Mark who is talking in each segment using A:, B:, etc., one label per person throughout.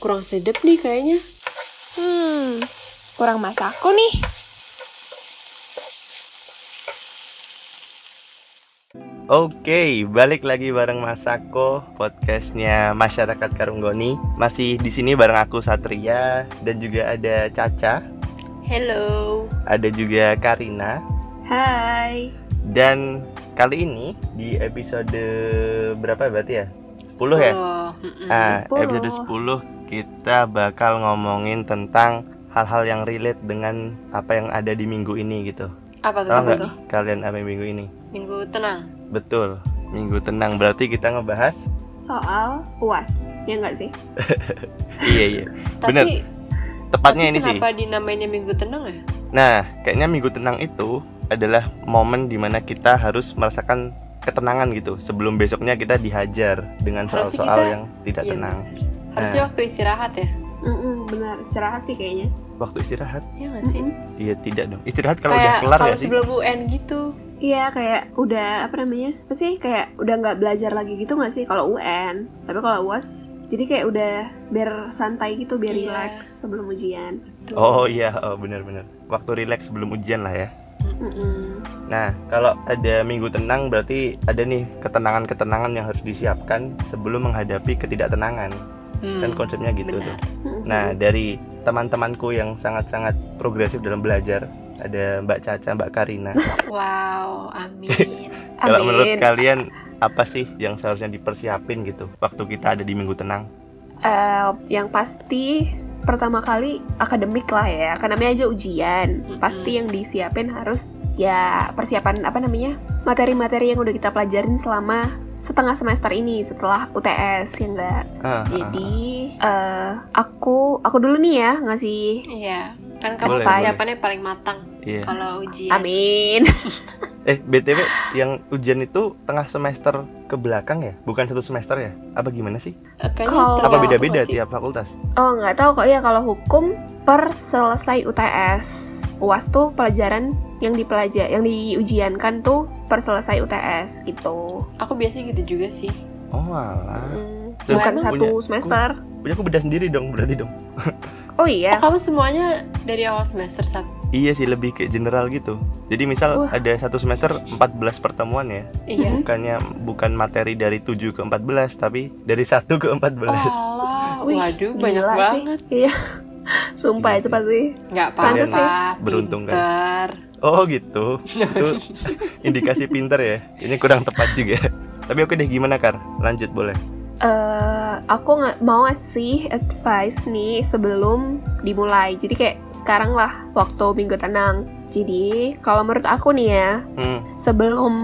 A: kurang sedap nih kayaknya.
B: Hmm, kurang masako nih.
C: Oke, balik lagi bareng Masako, podcastnya Masyarakat Karunggoni. Masih di sini bareng aku Satria dan juga ada Caca,
A: Hello.
C: ada juga Karina.
B: Hai.
C: Dan kali ini di episode berapa berarti ya? 10 ya?
A: Mm-mm.
C: Ah,
B: 10.
C: episode 10 kita bakal ngomongin tentang hal-hal yang relate dengan apa yang ada di minggu ini gitu.
A: Apa tuh
C: Tahu
A: minggu
C: kalian apa minggu ini?
A: Minggu tenang.
C: Betul, minggu tenang berarti kita ngebahas.
B: Soal UAS, ya nggak sih?
C: iya iya, bener.
A: Tapi
C: Tepatnya
A: tapi
C: ini sih.
A: kenapa dinamainnya minggu tenang ya?
C: Nah, kayaknya minggu tenang itu adalah momen di mana kita harus merasakan ketenangan gitu sebelum besoknya kita dihajar dengan soal-soal yang tidak
A: iya,
C: tenang.
A: Harusnya
C: Nah.
A: waktu istirahat ya?
B: Mm-mm, benar, istirahat sih kayaknya.
C: Waktu istirahat?
A: Iya nggak sih?
C: Iya tidak dong. Istirahat kalau udah kelar
A: kalau
C: ya sih.
A: sebelum UN gitu.
B: Iya kayak udah apa namanya? Apa sih kayak udah nggak belajar lagi gitu nggak sih kalau UN? Tapi kalau UAS jadi kayak udah biar santai gitu, biar
A: Iya.
B: relax sebelum ujian.
C: Oh iya, oh benar-benar. Waktu rileks sebelum ujian lah ya.
B: Mm-mm.
C: Nah, kalau ada minggu tenang berarti ada nih ketenangan-ketenangan yang harus disiapkan sebelum menghadapi ketidaktenangan.
A: Hmm,
C: Kan konsepnya gitu tuh.
A: benar.
B: Mm-mm.
C: Nah, dari teman-temanku yang sangat-sangat progresif dalam belajar, ada Mbak Caca, Mbak Karina.
A: Wow, amin.
C: Kalau menurut kalian apa sih yang seharusnya dipersiapin gitu waktu kita ada di minggu tenang?
B: Eh, yang pasti pertama kali akademik lah ya karena namanya aja ujian pasti yang disiapin harus ya persiapan apa namanya materi-materi yang udah kita pelajarin selama setengah semester ini setelah UTS ya enggak
C: Ah,
B: jadi eh aku aku dulu nih ya ngasih
A: Iya, kan kamu
C: Boleh,
A: persiapannya paling matang
C: iya.
A: kalau ujian.
B: amin
C: Eh, BTW yang ujian itu tengah semester ke belakang ya? Bukan satu semester ya? Apa gimana sih?
A: Eh, Kayaknya
B: Kalau-
C: Apa beda-beda tiap fakultas?
B: oh nggak tahu kok ya kalau hukum per selesai UTS UAS tuh pelajaran yang dipelajar yang diujiankan tuh per selesai UTS gitu
A: Aku biasa gitu juga sih.
C: Oh alah.
B: Hmm, bukan satu
C: punya-
B: semester.
C: Punya aku beda sendiri dong berarti dong.
B: Oh iya.
A: Oh, kamu semuanya dari awal semester satu.
C: Iya sih lebih kayak general gitu. Jadi misal
B: Wah.
C: ada satu semester 14 pertemuan ya.
A: Iya.
C: Bukannya bukan materi dari 7 ke 14 tapi dari 1 ke 14.
A: Alah,
B: Wih,
A: waduh banyak
B: gila sih.
A: banget.
B: Iya. Sumpah itu
C: sih.
B: pasti.
A: Nggak
B: Pantes
A: apa-apa.
C: Beruntung kan? Oh gitu. Itu indikasi pinter ya. Ini kurang tepat juga. Tapi oke deh gimana Kar? Lanjut boleh.
B: Eh, aku nggak mau ngasih advice nih sebelum dimulai. Jadi kayak sekarang lah waktu minggu tenang. Jadi kalau menurut aku nih ya,
C: Hmm.
B: sebelum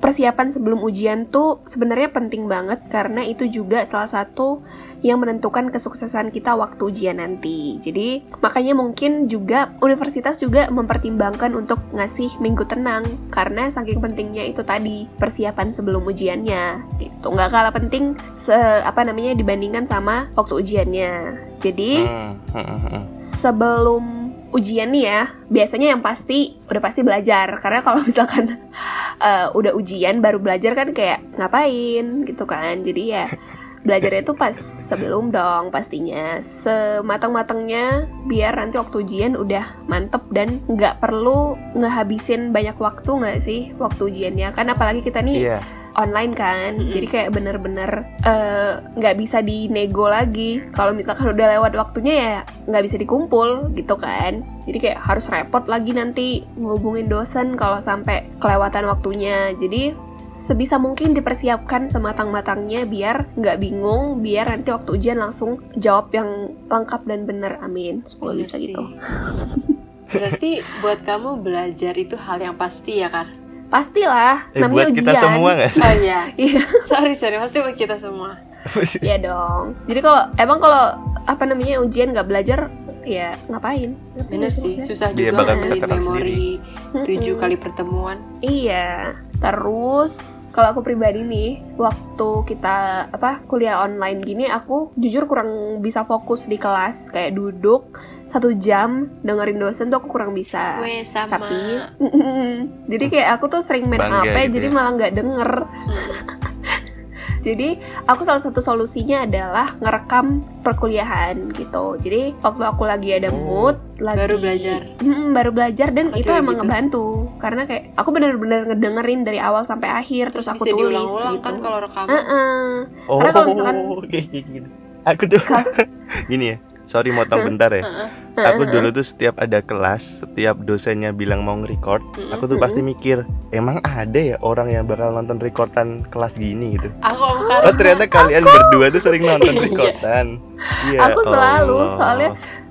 B: persiapan sebelum ujian tuh sebenarnya penting banget karena itu juga salah satu yang menentukan kesuksesan kita waktu ujian nanti. Jadi makanya mungkin juga universitas juga mempertimbangkan untuk ngasih minggu tenang karena saking pentingnya itu tadi persiapan sebelum ujiannya. Itu nggak kalah penting se apa namanya dibandingkan sama waktu ujiannya. Jadi
C: Hmm, hmm, hmm, hmm.
B: sebelum ujian nih ya, biasanya yang pasti udah pasti belajar. Karena kalau misalkan eh, udah ujian baru belajar kan kayak ngapain gitu kan. Jadi ya belajarnya itu pas sebelum dong pastinya. Sematang-matangnya biar nanti waktu ujian udah mantep dan nggak perlu ngehabisin banyak waktu nggak sih waktu ujiannya. Kan apalagi kita nih
C: Iya.
B: Online kan.
A: Mm-mm.
B: jadi kayak bener-bener eh, nggak bisa dinego lagi. Kalau misalkan udah lewat waktunya ya nggak bisa dikumpul gitu kan. Jadi kayak harus repot lagi nanti ngubungin dosen kalau sampai kelewatan waktunya. Jadi sebisa mungkin dipersiapkan sematang-matangnya biar nggak bingung biar nanti waktu ujian langsung jawab yang lengkap dan bener. Amin. Semoga
A: Bener
B: bisa gitu.
A: Berarti buat kamu belajar itu hal yang pasti ya, Kar?
B: Pastilah
C: Eh
B: namanya
C: buat
B: ujian
C: kita semua nggak?
A: Oh iya.
B: Iya.
A: sorry, sorry. Pasti buat kita semua.
B: Iya dong. Jadi kalau emang kalau apa namanya ujian nggak belajar ya ngapain? Ngerti
A: Bener sih, susah
C: Dia
A: juga
C: keteteran
A: memori tujuh kali pertemuan.
B: Iya. Terus kalau aku pribadi nih, waktu kita apa kuliah online gini, aku jujur kurang bisa fokus di kelas, kayak duduk satu jam dengerin dosen tuh aku kurang bisa.
A: Gue sama.
B: Tapi, jadi kayak aku tuh sering main
C: Bangga
B: HP,
C: gitu
B: jadi
C: ya.
B: malah nggak denger.
A: Hmm.
B: Jadi aku salah satu solusinya adalah ngerekam perkuliahan gitu. Jadi waktu aku lagi ada
C: Oh,
B: mood, lagi
A: baru belajar.
B: Mm, baru belajar dan
A: Aku
B: itu emang
A: gitu.
B: ngebantu karena kayak aku bener-bener ngedengerin dari awal sampai akhir terus,
A: Terus
B: aku
A: bisa
B: tulis gitu.
A: kan kalau rekaman.
B: Heeh.
C: Oh,
B: Karena kalau misalkan-
C: kayak gitu. Aku tuh gini ya. Sorry motong bentar ya. Aku dulu tuh setiap ada kelas, setiap dosennya bilang mau nge-record, aku tuh pasti mikir, emang ada ya orang yang bakal nonton recordan kelas gini gitu.
A: Aku
C: Oh ternyata kalian berdua tuh sering nonton
A: Iya.
C: recordan. Iya.
B: Aku selalu,
C: Allah.
B: soalnya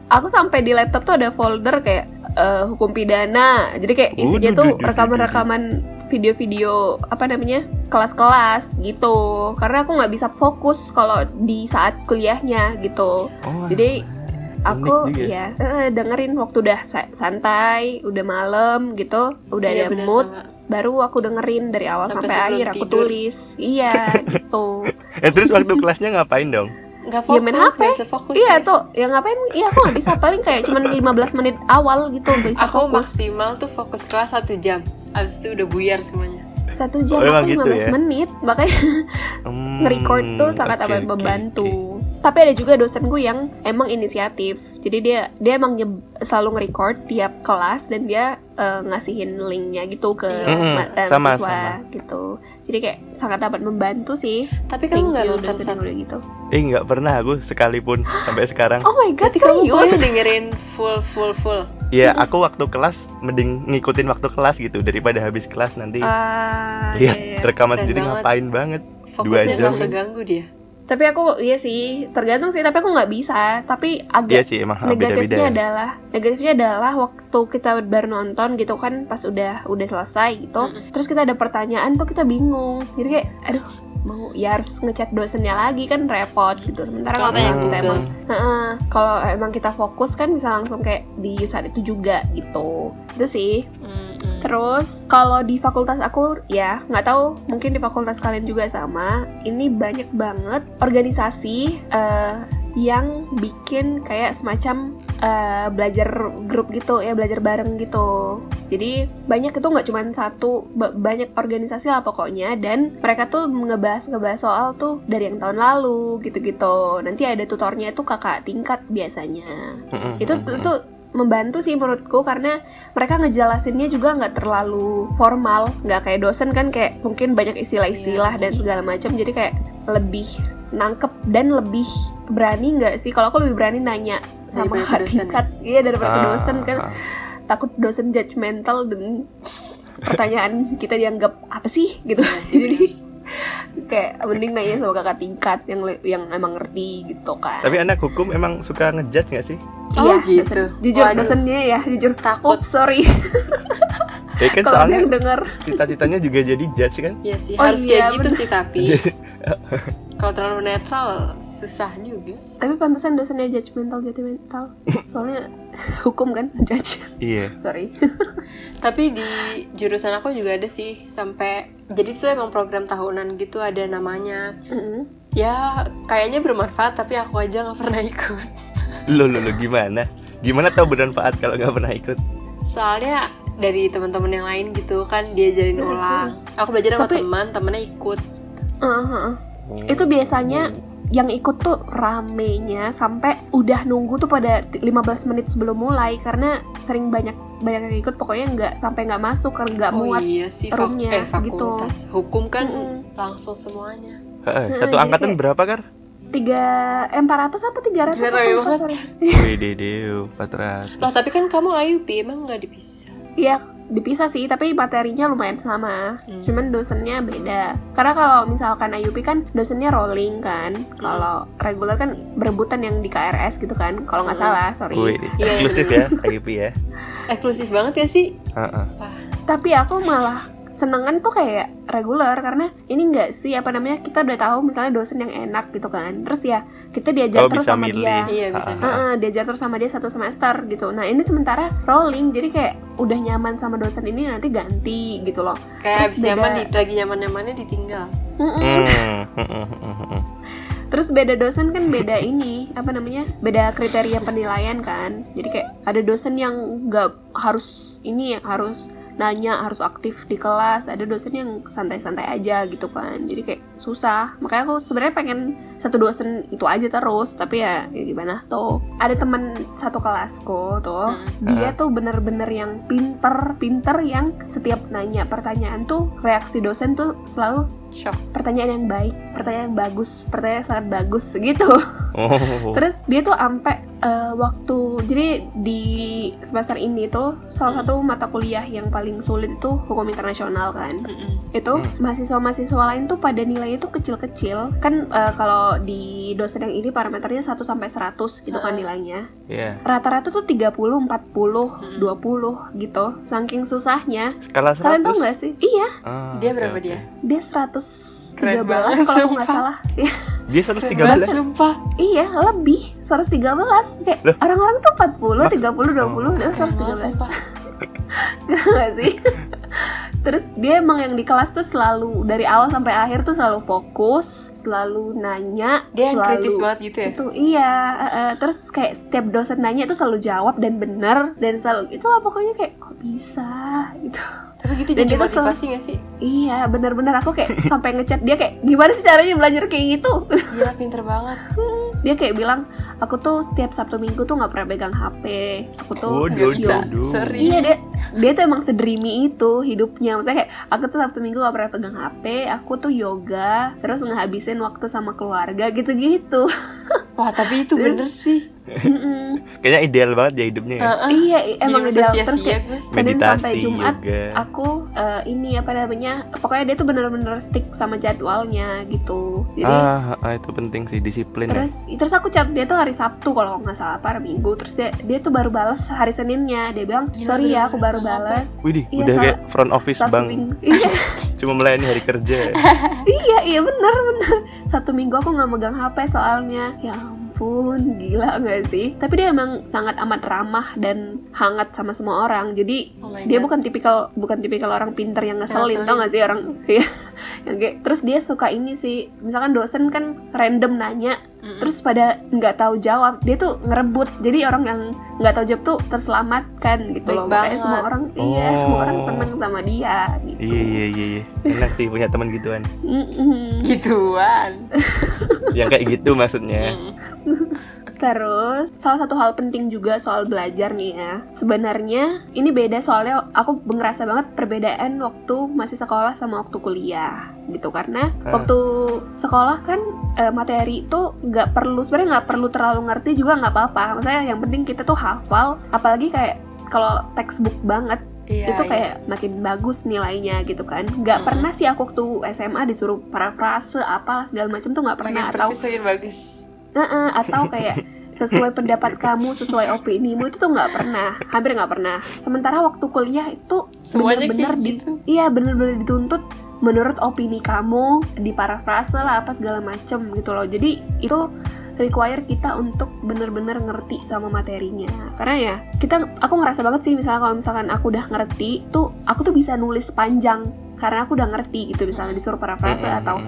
B: Aku sampai di laptop tuh ada folder kayak eh, hukum pidana. Jadi kayak isinya tuh rekaman-rekaman video-video apa namanya kelas-kelas gitu. Karena aku nggak bisa fokus kalau di saat kuliahnya gitu.
C: Oh,
B: Jadi aku ya eh, dengerin waktu udah sa- santai, udah malam gitu, udah
A: Iya,
B: ada
A: bener,
B: mood,
A: sama.
B: baru aku dengerin dari awal
A: Sampai
B: sampai, akhir aku
A: tidur.
B: tulis. Iya, gitu.
C: Eh terus waktu kelasnya ngapain dong?
A: Nggak
B: Ya, main
A: fokus,
B: HP.
A: nggak bisa fokus
B: Iya
A: ya.
B: tuh, ya ngapain? Iya aku nggak bisa paling kayak cuman 15 menit awal gitu bisa
A: Aku
B: fokus.
A: maksimal tuh fokus kelas satu jam. Abis itu udah buyar semuanya.
B: Satu jam
C: Oh,
B: aku
C: gitu
B: 15
C: ya?
B: menit, makanya
C: Hmm,
B: nge-record tuh sangat amat
C: oke,
B: membantu.
C: oke.
B: Tapi ada juga dosenku yang emang inisiatif. Jadi dia dia emang selalu nge-record tiap kelas dan dia eh, ngasihin linknya gitu ke ma- eh,
C: sama,
B: siswa gitu. Jadi kayak sangat dapat membantu sih.
A: Tapi kamu nggak nonton satu.
B: udah gitu.
C: Eh nggak pernah aku sekalipun sampai sekarang.
B: Oh my god,
A: Berarti kamu
B: serius?
A: dengerin full full full.
C: Ya aku waktu kelas mending ngikutin waktu kelas gitu daripada habis kelas nanti
B: Ah,
C: lihat
B: iya, iya.
C: rekaman sendiri
A: banget.
C: ngapain banget.
A: Fokusnya
C: jam.
A: nggak keganggu dia.
B: Tapi aku iya sih, tergantung sih. Tapi aku nggak bisa. Tapi
C: Iya
B: agak
C: sih emang
B: negatifnya
C: ya.
B: adalah negatifnya adalah waktu kita baru nonton gitu kan pas udah udah selesai gitu
A: Mm-mm.
B: terus kita ada pertanyaan tuh kita bingung jadi kayak aduh mau ya harus ngechat dosennya lagi kan repot gitu sementara
A: Kalau
B: kita
A: Google.
B: emang kalau emang kita fokus kan bisa langsung kayak di saat itu juga gitu itu sih
A: Mm-mm.
B: Terus kalau di fakultas aku ya nggak tahu mungkin di fakultas kalian juga sama. Ini banyak banget organisasi eh, yang bikin kayak semacam eh, belajar grup gitu ya belajar bareng gitu. Jadi banyak itu nggak cuma satu ba- banyak organisasi lah pokoknya dan mereka tuh ngebahas ngebahas soal tuh dari yang tahun lalu gitu-gitu. Nanti ada tutornya itu kakak tingkat biasanya itu itu membantu sih menurutku karena mereka ngejelasinnya juga nggak terlalu formal nggak kayak dosen kan kayak mungkin banyak istilah-istilah
A: Iya.
B: dan segala macam jadi kayak lebih nangkep dan lebih berani nggak sih kalau aku lebih berani nanya sama kakak
A: dosen ya?
B: tingkat iya daripada ke
C: Ah,
B: dosen kan
C: ah.
B: Takut dosen judgmental dan pertanyaan kita dianggap apa sih gitu
A: Iya
B: jadi kayak mending nanya sama kakak tingkat yang yang emang ngerti gitu kan
C: Tapi anak hukum emang suka ngejudge nggak sih?
A: Oh,
B: iya,
A: gitu.
B: dosen- jujur
A: Waduh.
B: dosennya ya, jujur
A: Takut.
B: Oops, sorry.
C: Ya kan
B: Kalau ada
C: soalnya
B: yang denger.
C: cita-citanya juga jadi judge kan?
A: Iya sih,
B: Oh
A: harus
B: iya,
A: kayak gitu
B: bener.
A: sih tapi kalau terlalu netral susah juga.
B: Tapi pantesan dosennya judgmental, judgmental. Soalnya hukum kan, judge.
C: Iya.
B: Sorry.
A: Tapi di jurusan aku juga ada sih sampai jadi itu emang program tahunan gitu ada namanya.
B: Mm-mm.
A: Ya kayaknya bermanfaat tapi aku aja nggak pernah ikut.
C: Lo lo lo gimana? Gimana tahu bermanfaat kalau nggak pernah ikut?
A: Soalnya dari teman-teman yang lain gitu kan diajarin
B: Mm-mm.
A: ulang. Aku belajar sama
B: Tapi-
A: teman, temennya ikut.
B: Uh-huh. Itu biasanya yang ikut tuh ramenya sampai udah nunggu tuh pada t- 15 menit sebelum mulai karena sering banyak banyak yang ikut pokoknya nggak sampai nggak masuk karena nggak
A: Oh
B: muat.
A: iya sih,
B: roomnya,
A: eh fakultas hukum kan
B: Mm-mm.
A: langsung semuanya.
C: Heeh,
B: Heeh,
C: satu
B: jadi
C: angkatan
B: kayak-
C: berapa kar?
B: Tiga, eh, 400 apa 300
A: Gila,
B: apa lupa,
A: banget.
B: sorry.
C: Widih, 400.
A: Loh tapi kan kamu IUP emang nggak dipisah.
B: Iya, dipisah sih, tapi materinya lumayan sama.
A: Hmm.
B: Cuman dosennya beda. Karena kalau misalkan IUP kan dosennya rolling kan.
A: Hmm.
B: Kalau reguler kan berebutan yang di KRS gitu kan. Kalau nggak
A: Hmm.
B: salah, sorry.
C: Widih,
A: Iya,
C: eksklusif ya, IUP ya.
A: Eksklusif banget ya sih.
C: Heeh.
B: Tapi aku malah senengan tuh kayak reguler karena ini enggak sih apa namanya kita udah tahu misalnya dosen yang enak gitu kan. Terus ya kita diajar
C: Oh,
B: terus
C: bisa
B: sama
C: milih.
B: dia.
A: Iya bisa. Bisa.
B: Heeh, diajar terus sama dia satu semester gitu. Nah ini sementara rolling, jadi kayak udah nyaman sama dosen ini nanti ganti gitu loh.
A: Kayak
B: Terus
A: abis nyaman
B: beda-
A: di, lagi nyaman nyamannya ditinggal.
C: Hmm.
B: Terus beda dosen kan beda ini apa namanya beda kriteria penilaian kan. Jadi kayak ada dosen yang nggak harus ini ya harus nanya harus aktif di kelas ada dosen yang santai-santai aja gitu kan. Jadi kayak susah. Makanya aku sebenarnya pengen satu dosen itu aja terus tapi ya, ya gimana tuh. Ada teman satu kelasku tuh
A: Hmm.
B: dia tuh bener-bener yang pinter pinter yang setiap nanya pertanyaan tuh reaksi dosen tuh selalu
A: shock.
B: pertanyaan yang baik pertanyaan yang bagus pertanyaan yang sangat bagus gitu.
C: Oh.
B: Terus dia tuh sampai eh, waktu jadi di semester ini tuh salah satu mata kuliah yang paling sulit itu hukum internasional kan.
A: Mm-mm.
B: Itu
C: Hmm.
B: mahasiswa-mahasiswa lain tuh pada nilainya tuh kecil-kecil. Kan eh, kalau di dosen yang ini parameternya 1 sampai 100 gitu kan
A: Ah.
B: nilainya.
C: Iya.
B: Rata-rata tuh 30, 40,
A: Hmm.
B: 20 gitu. Saking susahnya.
C: Skala 100.
B: Kalian tau gak sih? Iya,
C: Ah,
A: dia berapa
C: oke.
A: dia
B: dia 113
A: Keren banget,
B: kalau nggak salah.
C: Dia
A: Keren
C: 113.
A: banget, sumpah
B: Iya, lebih 113. Kayak
C: Loh?
B: orang-orang tuh 40, 30, 20,
C: Oh.
B: dia
A: Keren banget,
B: 113.
A: sumpah
B: Gak sih? Terus dia emang yang di kelas tuh selalu dari awal sampai akhir tuh selalu fokus, selalu nanya,
A: dia yang
B: selalu
A: kritis banget gitu ya
B: itu iya eh, terus kayak setiap dosen nanya tuh selalu jawab dan bener dan selalu itu lah pokoknya kayak kok bisa gitu
A: tapi gitu
B: Dan
A: jadi
B: selalu-
A: motivasi gak sih?
B: Iya bener-bener. Aku kayak sampai ngechat dia kayak gimana sih caranya belajar kayak gitu?
A: Gila pinter banget.
B: Dia kayak bilang aku tuh setiap sabtu minggu tuh nggak pernah pegang hp aku tuh
C: Waduh,
A: nggak bisa. sorry.
B: Iya dia dia tuh emang sedreamy itu hidupnya. Maksudnya kayak aku tuh sabtu minggu gak pernah pegang hp aku tuh yoga terus ngehabisin waktu sama keluarga gitu-gitu.
A: Wah tapi itu bener sih.
C: Kayaknya ideal banget ya hidupnya ya.
A: Heeh.
B: iya
A: Jadi
B: emang
A: bisa
B: ideal terus kayak
A: gue.
B: Senin sampai Jumat
C: yoga.
B: aku eh, ini apa namanya pokoknya dia tuh bener-bener stick sama jadwalnya gitu. Jadi
C: Ah, ah, itu penting sih disiplin ya.
B: terus terus aku chat dia tuh hari Sabtu kalau nggak salah apa hari Minggu. Terus dia dia tuh baru balas hari Seninnya. Dia bilang
A: Gila,
B: sorry ya aku baru balas
C: Widih,
B: Iya,
C: udah kayak front office bang,
B: iya.
C: Cuma melayani hari kerja.
B: iya iya bener bener. Satu minggu aku nggak megang HP soalnya. Ya ampun gila nggak sih? Tapi dia emang sangat amat ramah dan hangat sama semua orang. Jadi
A: Oh
B: dia
A: God.
B: bukan tipikal bukan tipikal orang pinter yang ngeselin
A: Ngeselin.
B: tau gak sih orang? Yang kayak terus dia suka ini sih. Misalkan dosen kan random nanya
A: Mm-mm.
B: terus pada nggak tahu jawab dia tuh ngerebut jadi orang yang nggak tahu jawab tuh terselamatkan gitu
A: Baik
B: loh makanya
A: banget.
B: semua orang iya semua orang
C: Oh.
B: seneng sama dia gitu
C: Iya iya iya iya. Enak sih punya teman gituan.
B: Mm-mm.
A: gituan
C: Yang kayak gitu maksudnya.
A: Mm.
B: Terus salah satu hal penting juga soal belajar nih ya. Sebenarnya ini beda soalnya aku ngerasa banget perbedaan waktu masih sekolah sama waktu kuliah gitu karena
C: Ah.
B: waktu sekolah kan eh, materi itu nggak perlu sebenarnya nggak perlu terlalu ngerti juga nggak apa-apa. Maksudnya yang penting kita tuh hafal, apalagi kayak kalau textbook banget
A: Iya,
B: itu
A: iya.
B: kayak makin bagus nilainya gitu kan. Nggak
A: Mm.
B: pernah sih aku waktu SMA disuruh parafrase apalah segala macam tuh nggak
A: makin
B: pernah atau
A: persis makin bagus
B: Heeh, atau kayak sesuai pendapat kamu, sesuai opinimu itu tuh nggak pernah, hampir nggak pernah. Sementara waktu kuliah itu
A: kayak
B: di,
A: gitu
B: iya bener-bener dituntut menurut opini kamu, diparafrase lah apa segala macem gitu loh. Jadi itu require kita untuk bener-bener ngerti sama materinya. Karena ya kita, aku ngerasa banget sih misalnya kalau misalkan aku udah ngerti, tuh aku tuh bisa nulis panjang karena aku udah ngerti gitu misalnya disuruh parafrase atau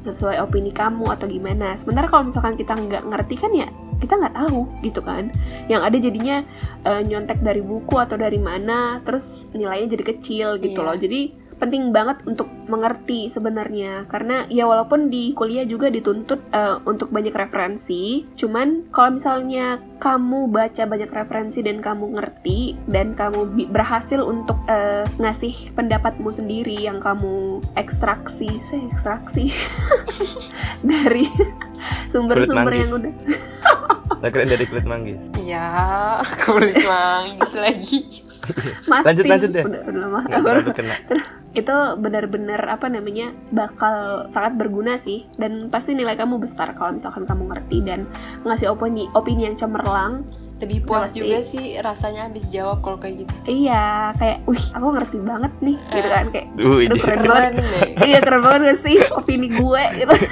B: sesuai opini kamu atau gimana. Sementara kalau misalkan kita nggak ngerti kan ya kita nggak tahu gitu kan. Yang ada jadinya eh, nyontek dari buku atau dari mana, terus nilainya jadi kecil gitu
A: Iya.
B: loh. Jadi penting banget untuk mengerti sebenarnya. Karena ya walaupun di kuliah juga dituntut eh, untuk banyak referensi cuman kalau misalnya kamu baca banyak referensi dan kamu ngerti dan kamu berhasil untuk eh, ngasih pendapatmu sendiri yang kamu ekstraksi saya ekstraksi dari sumber-sumber yang udah
C: Lah keren dari kulit manggis.
A: iya kulit manggis lagi
B: masting
C: Lanjut, lanjut deh.
B: udah, udah lama
C: Nggak kena.
B: itu benar-benar apa namanya bakal sangat berguna sih dan pasti nilai kamu besar kalau misalkan kamu ngerti dan ngasih opini opini yang cemerlang
A: lebih puas
B: Pasti.
A: juga sih rasanya habis jawab kalau kayak gitu
B: iya kayak wih aku ngerti banget nih gitu
A: Eh.
B: kan kayak
C: Uh,
B: Aduh, keren
A: keren deh
B: iya keren banget gak sih opini gue gitu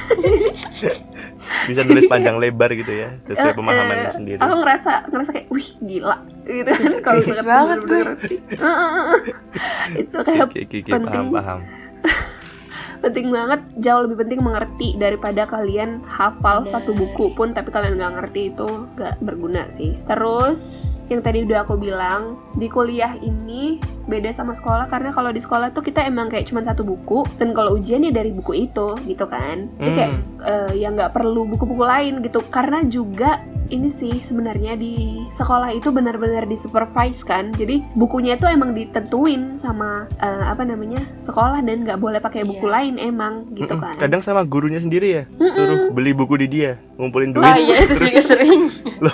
C: Bisa nulis panjang lebar gitu ya, sesuai
B: Eh,
C: pemahaman
B: eh,
C: sendiri.
B: aku ngerasa ngerasa kayak wih gila gitu kan kalau
A: banget
B: ngerti. Eh. itu kayak
C: Oke, oke, oke,
B: penting.
C: paham, paham.
B: Penting banget jauh lebih penting mengerti daripada kalian hafal satu buku pun tapi kalian nggak ngerti itu nggak berguna sih. Terus yang tadi udah aku bilang di kuliah ini beda sama sekolah karena kalau di sekolah tuh kita emang kayak cuma satu buku dan kalau ujian ya dari buku itu gitu kan. Jadi kayak eh, ya nggak perlu buku-buku lain gitu. Karena juga ini sih sebenarnya di sekolah itu benar-benar disupervise kan jadi bukunya itu emang ditentuin sama eh, apa namanya sekolah dan nggak boleh pakai buku
A: Iya.
B: lain emang gitu
C: Mm-mm.
B: kan
C: Kadang sama gurunya sendiri ya,
B: Mm-mm.
C: suruh beli buku di dia, ngumpulin duit.
A: Ah iya itu juga sering.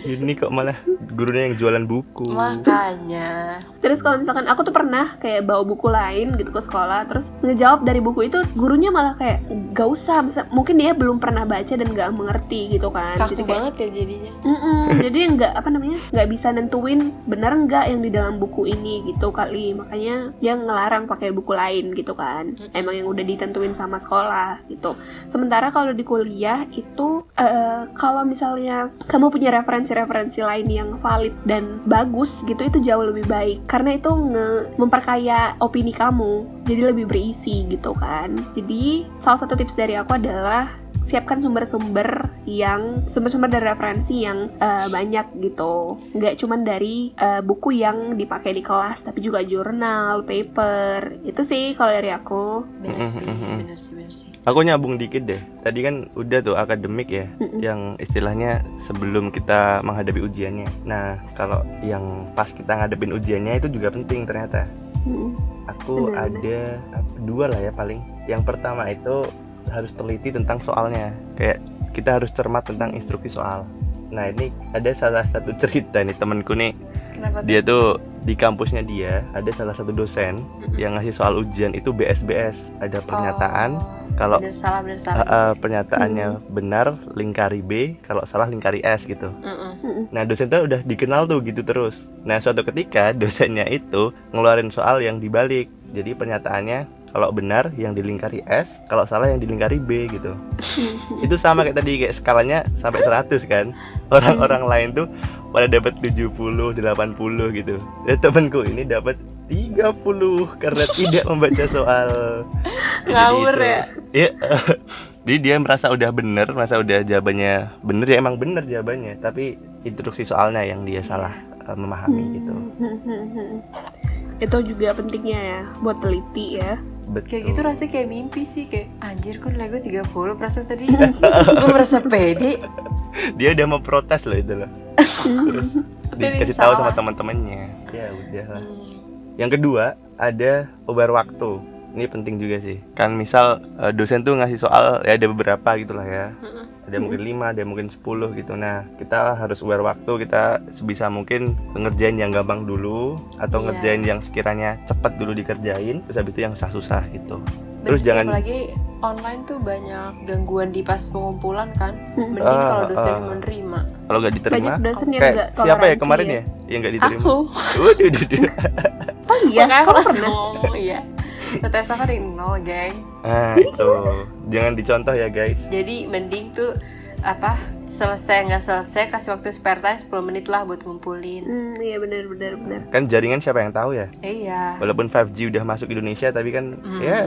C: Ini kok malah gurunya yang jualan buku.
A: Makanya.
B: Terus kalau misalkan aku tuh pernah kayak bawa buku lain gitu ke sekolah, terus ngejawab dari buku itu gurunya malah kayak gak usah, Misal- mungkin dia belum pernah baca dan gak mengerti gitu kan.
A: Kaku
B: Jadi kayak
A: banget ya jadinya.
B: Mm-mm, jadi nggak apa namanya nggak bisa nentuin benar nggak yang di dalam buku ini gitu kali. Makanya dia ngelarang pakai buku lain gitu kan. Emang yang udah ditentuin sama sekolah gitu. Sementara kalau di kuliah itu eh, kalau misalnya kamu punya referensi-referensi lain yang valid dan bagus gitu itu jauh lebih baik. Karena itu nge- memperkaya opini kamu. Jadi lebih berisi gitu kan. Jadi salah satu tips dari aku adalah siapkan sumber-sumber yang sumber-sumber dari referensi yang eh, banyak gitu nggak cuman dari eh, buku yang dipakai di kelas tapi juga jurnal paper itu sih kalau dari aku
A: Bener sih,
C: Mm-mm.
A: bener sih, bener sih.
C: Aku nyambung dikit deh. Tadi kan udah tuh akademik ya,
B: Mm-mm.
C: yang istilahnya sebelum kita menghadapi ujiannya. Nah, kalau yang pas kita ngadepin ujiannya itu juga penting ternyata. Aku
B: Benar,
C: ada dua lah ya paling. Yang pertama itu harus teliti tentang soalnya. Kayak kita harus cermat tentang instruksi soal. Nah ini ada salah satu cerita nih temenku nih
A: Kenapa tuh?
C: dia tuh di kampusnya dia ada salah satu dosen yang ngasih soal ujian itu BSBS ada pernyataan
A: Oh,
C: kalau
A: bener salah, bener
C: uh,
A: salah.
C: uh, pernyataannya benar lingkari B kalau salah lingkari S gitu.
A: Mm-mm.
C: nah dosen tuh udah dikenal tuh gitu terus nah suatu ketika dosennya itu ngeluarin soal yang dibalik jadi pernyataannya kalau benar yang dilingkari S kalau salah yang dilingkari B gitu itu sama kayak tadi kayak skalanya sampai 100 kan orang-orang lain tuh pada dapat 70 80 gitu dan temanku ini dapat 30 karena tidak membaca soal
A: Ngawur ya.
C: Iya. Jadi dia merasa udah bener, merasa udah jawabannya bener ya emang bener jawabannya, tapi instruksi soalnya yang dia salah eh, memahami gitu.
B: Hmm. itu juga pentingnya ya buat teliti ya
C: Betul.
A: Kayak gitu rasanya kayak mimpi sih Kayak anjir kok nilai gue 30 Perasaan tadi Gue merasa pede
C: Dia udah mau protes loh itu loh. Dikasih tahu sama teman-temannya. Ya udah lah.
A: Hmm.
C: Yang kedua ada ubar waktu. Ini penting juga sih. Kan misal eh, dosen tuh ngasih soal ya ada beberapa gitu lah ya.
A: Mm-mm.
C: Ada mungkin 5, ada mungkin 10 gitu. Nah, kita harus aware waktu, kita sebisa mungkin ngerjain yang gampang dulu atau
A: Iya.
C: ngerjain yang sekiranya cepat dulu dikerjain, terus habis itu yang susah-susah gitu. Terus
A: sih,
C: jangan-
A: apalagi online tuh banyak gangguan di pas pengumpulan kan
B: Hmm.
A: Mending
C: Ah,
A: kalau dosen
C: ah.
A: yang menerima
C: Kalau nggak diterima,
B: banyak dosen yang
C: kayak
B: nggak
C: siapa ya kemarin ya, yang nggak diterima?
A: Aku
C: Waduh,
B: oh iya pernah
A: ngomong Iya TTS dari nol geng
C: Ah, itu jangan dicontoh ya guys.
A: Jadi mending tuh apa selesai nggak selesai kasih waktu spare time 10 menit lah buat ngumpulin
B: Hmm, iya benar benar benar.
C: Kan jaringan siapa yang tahu ya?
A: iya
C: Walaupun 5G udah masuk Indonesia, tapi kan
A: Hmm.
C: ya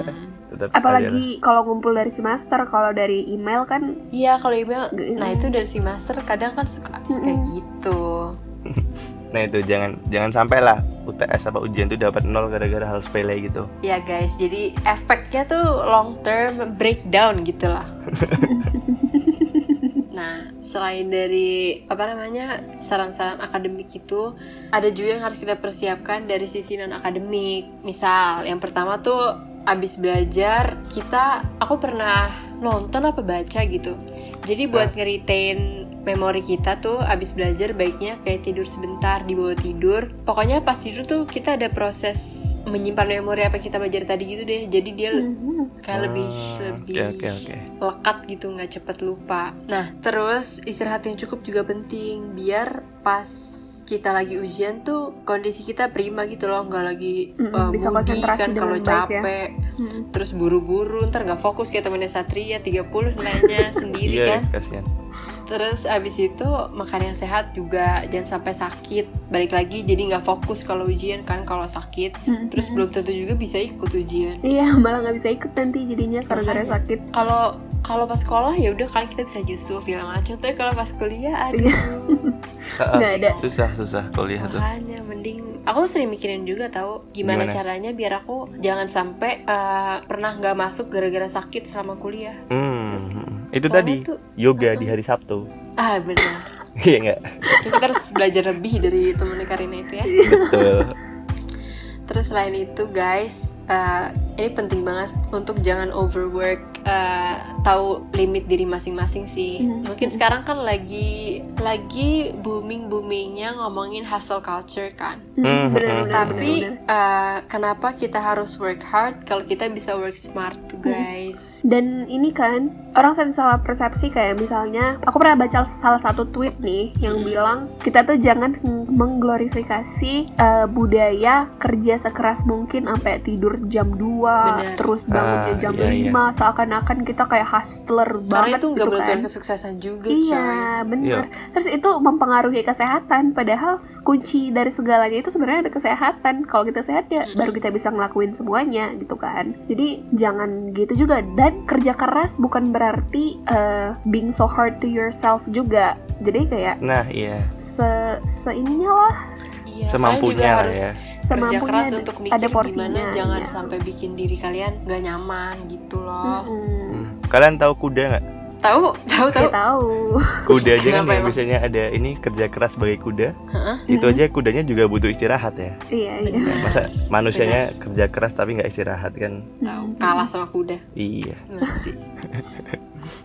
C: tetap.
B: Apalagi kalau ngumpul dari semester, kalau dari email kan
A: iya kalau email
B: Mm.
A: nah itu dari si master kadang kan suka kayak gitu
C: Nah itu jangan jangan sampai lah UTS apa ujian tuh dapat nol gara-gara hal sepele gitu.
A: ya guys jadi efeknya tuh long term breakdown gitu lah Nah, selain dari apa namanya saran-saran akademik itu, ada juga yang harus kita persiapkan dari sisi non akademik. Misal, yang pertama tuh abis belajar kita, aku pernah nonton apa baca gitu. Jadi buat nge-retain memori kita tuh abis belajar baiknya kayak tidur sebentar di bawah tidur. Pokoknya pas tidur tuh kita ada proses menyimpan memori apa yang kita belajar tadi gitu deh. Jadi dia
B: Mhm.
A: kayak lebih
C: Ah,
A: lebih
C: Oke oke oke.
A: lekat gitu nggak cepet lupa. Nah terus istirahat yang cukup juga penting biar pas kita lagi ujian tuh kondisi kita prima gitu loh nggak lagi
B: Mm-mm,
A: uh,
B: bisa
A: moody
B: konsentrasi
A: kan
B: dengan
A: kalau
B: baik ya.
A: capek
B: Hmm.
A: terus buru-buru ntar nggak fokus kayak temennya Satria 30 nilainya sendiri
C: Iya
A: kan
C: kasihan.
A: Terus abis itu makan yang sehat juga jangan sampai sakit. Balik lagi jadi nggak fokus kalau ujian kan kalau sakit.
B: Hmm.
A: Terus belum tentu juga bisa ikut ujian.
B: Iya, malah nggak bisa ikut nanti jadinya
A: Makanya.
B: sakit.
A: Kalau kalau pas sekolah ya udah kan kita bisa nyusul film macam tapi kalau pas kuliah aduh.
B: Nggak ada.
C: susah susah kuliah tuh.
A: Makanya mending aku tuh sering mikirin juga tahu gimana,
C: Gimana?
A: caranya biar aku jangan sampai eh, pernah nggak masuk gara-gara sakit selama kuliah.
C: Hmm, itu
A: Soalnya
C: tadi
A: tuh
C: yoga di hari Sabtu.
A: Ah benar
C: iya nggak?
A: Kita harus belajar lebih dari temennya Karina itu ya.
C: Betul.
A: Terus selain itu guys, eh, ini penting banget untuk jangan overwork, eh, tahu limit diri masing-masing sih.
B: Hmm.
A: Mungkin sekarang kan lagi lagi booming boomingnya ngomongin hustle culture kan.
C: Hmm,
B: Hmm, bener,
C: hmm,
B: bener,
A: Tapi
B: bener, bener.
A: eh, kenapa kita harus work hard kalau kita bisa work smart tuh
B: Hmm.
A: guys?
B: Dan ini kan orang sering salah persepsi kayak misalnya aku pernah baca salah satu tweet nih yang bilang kita tuh jangan mengglorifikasi eh, budaya kerja sekeras mungkin sampai tidur jam 2
A: Bener.
B: terus bangunnya
C: Ah,
B: jam
C: iya,
B: 5 seakan-akan kita kayak hustler
A: Karena
B: banget
A: itu
B: gitu kan.
A: kesuksesan juga coy.
B: Iya, benar. Terus itu mempengaruhi kesehatan. Padahal kunci dari segalanya itu sebenarnya ada kesehatan. Kalau kita sehat ya
A: Mm-mm.
B: baru kita bisa ngelakuin semuanya gitu kan. Jadi jangan gitu juga. Dan kerja keras bukan berarti uh, being so hard to yourself juga. Jadi kayak
C: nah iya
B: se seininya lah,
A: Iya,
C: semampunya lah
A: harus
C: ya
A: kerja keras
B: ada-
A: untuk
B: ada
A: mikir
B: porsinya.
A: gimana jangan
B: ya.
A: sampai bikin diri kalian nggak nyaman gitu loh.
B: Mm-mm.
C: Hmm. kalian tahu kuda nggak
A: Tahu, tahu, tahu.
B: Ya tahu.
C: kuda aja kan yang
A: emang?
C: biasanya ada ini kerja keras sebagai kuda
A: Heeh.
C: itu aja kudanya juga butuh istirahat ya
B: Iya, iya.
C: masa manusianya kerja keras tapi nggak istirahat kan
A: Tahu, kalah sama kuda.
C: iya?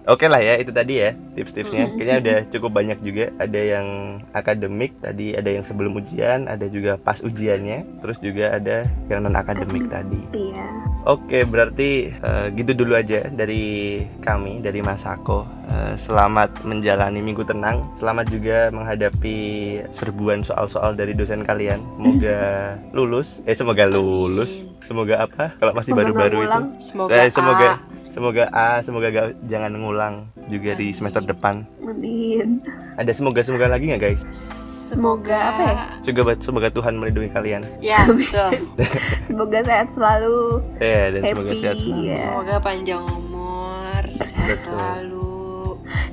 C: Oke lah ya itu tadi ya tips-tipsnya kayaknya udah cukup banyak juga ada yang akademik tadi ada yang sebelum ujian ada juga pas ujiannya terus juga ada yang non akademik
B: Abis.
C: tadi
B: Iya.
C: Oke berarti eh, gitu dulu aja dari kami dari Masako Eh, selamat menjalani minggu tenang. Selamat juga menghadapi serbuan soal-soal dari dosen kalian. Semoga lulus. Eh semoga lulus. Semoga apa? Kalau masih baru-baru itu.
A: Semoga,
C: Eh, semoga
A: A.
C: semoga A semoga gak, jangan ngulang juga di semester depan.
B: Amin.
C: ada semoga semoga lagi nggak guys
B: Semoga apa ya?
C: semoga semoga Tuhan melindungi kalian
A: Ya, betul.
B: Semoga sehat selalu.
C: eh dan semoga
B: Happy,
C: sehat selalu.
B: ya.
A: Semoga panjang umur, sehat selalu.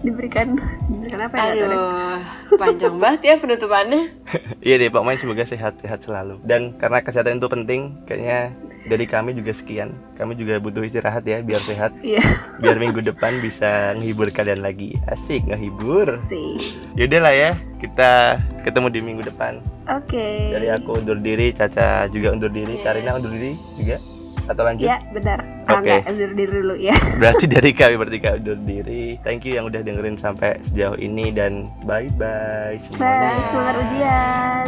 B: Diberikan diberikan apa ya?
A: Aduh, panjang banget ya penutupannya.
C: iya deh pokoknya semoga sehat sehat selalu dan karena kesehatan itu penting kayaknya dari kami juga sekian kami juga butuh istirahat ya biar sehat
B: Iya.
C: biar minggu depan bisa menghibur kalian lagi asik ngehibur
B: Sih.
C: yaudah lah ya kita ketemu di minggu depan
B: Oke.
C: dari aku undur diri Caca juga undur diri
A: Yes.
C: Karina undur diri juga atau lanjut
B: Ya, benar.
C: Oke.
B: enggak, undur diri dulu ya.
C: Berarti dari kami bertiga undur diri. Thank you yang udah dengerin sampai sejauh ini dan bye bye semuanya.
B: Bye, semangat ujian.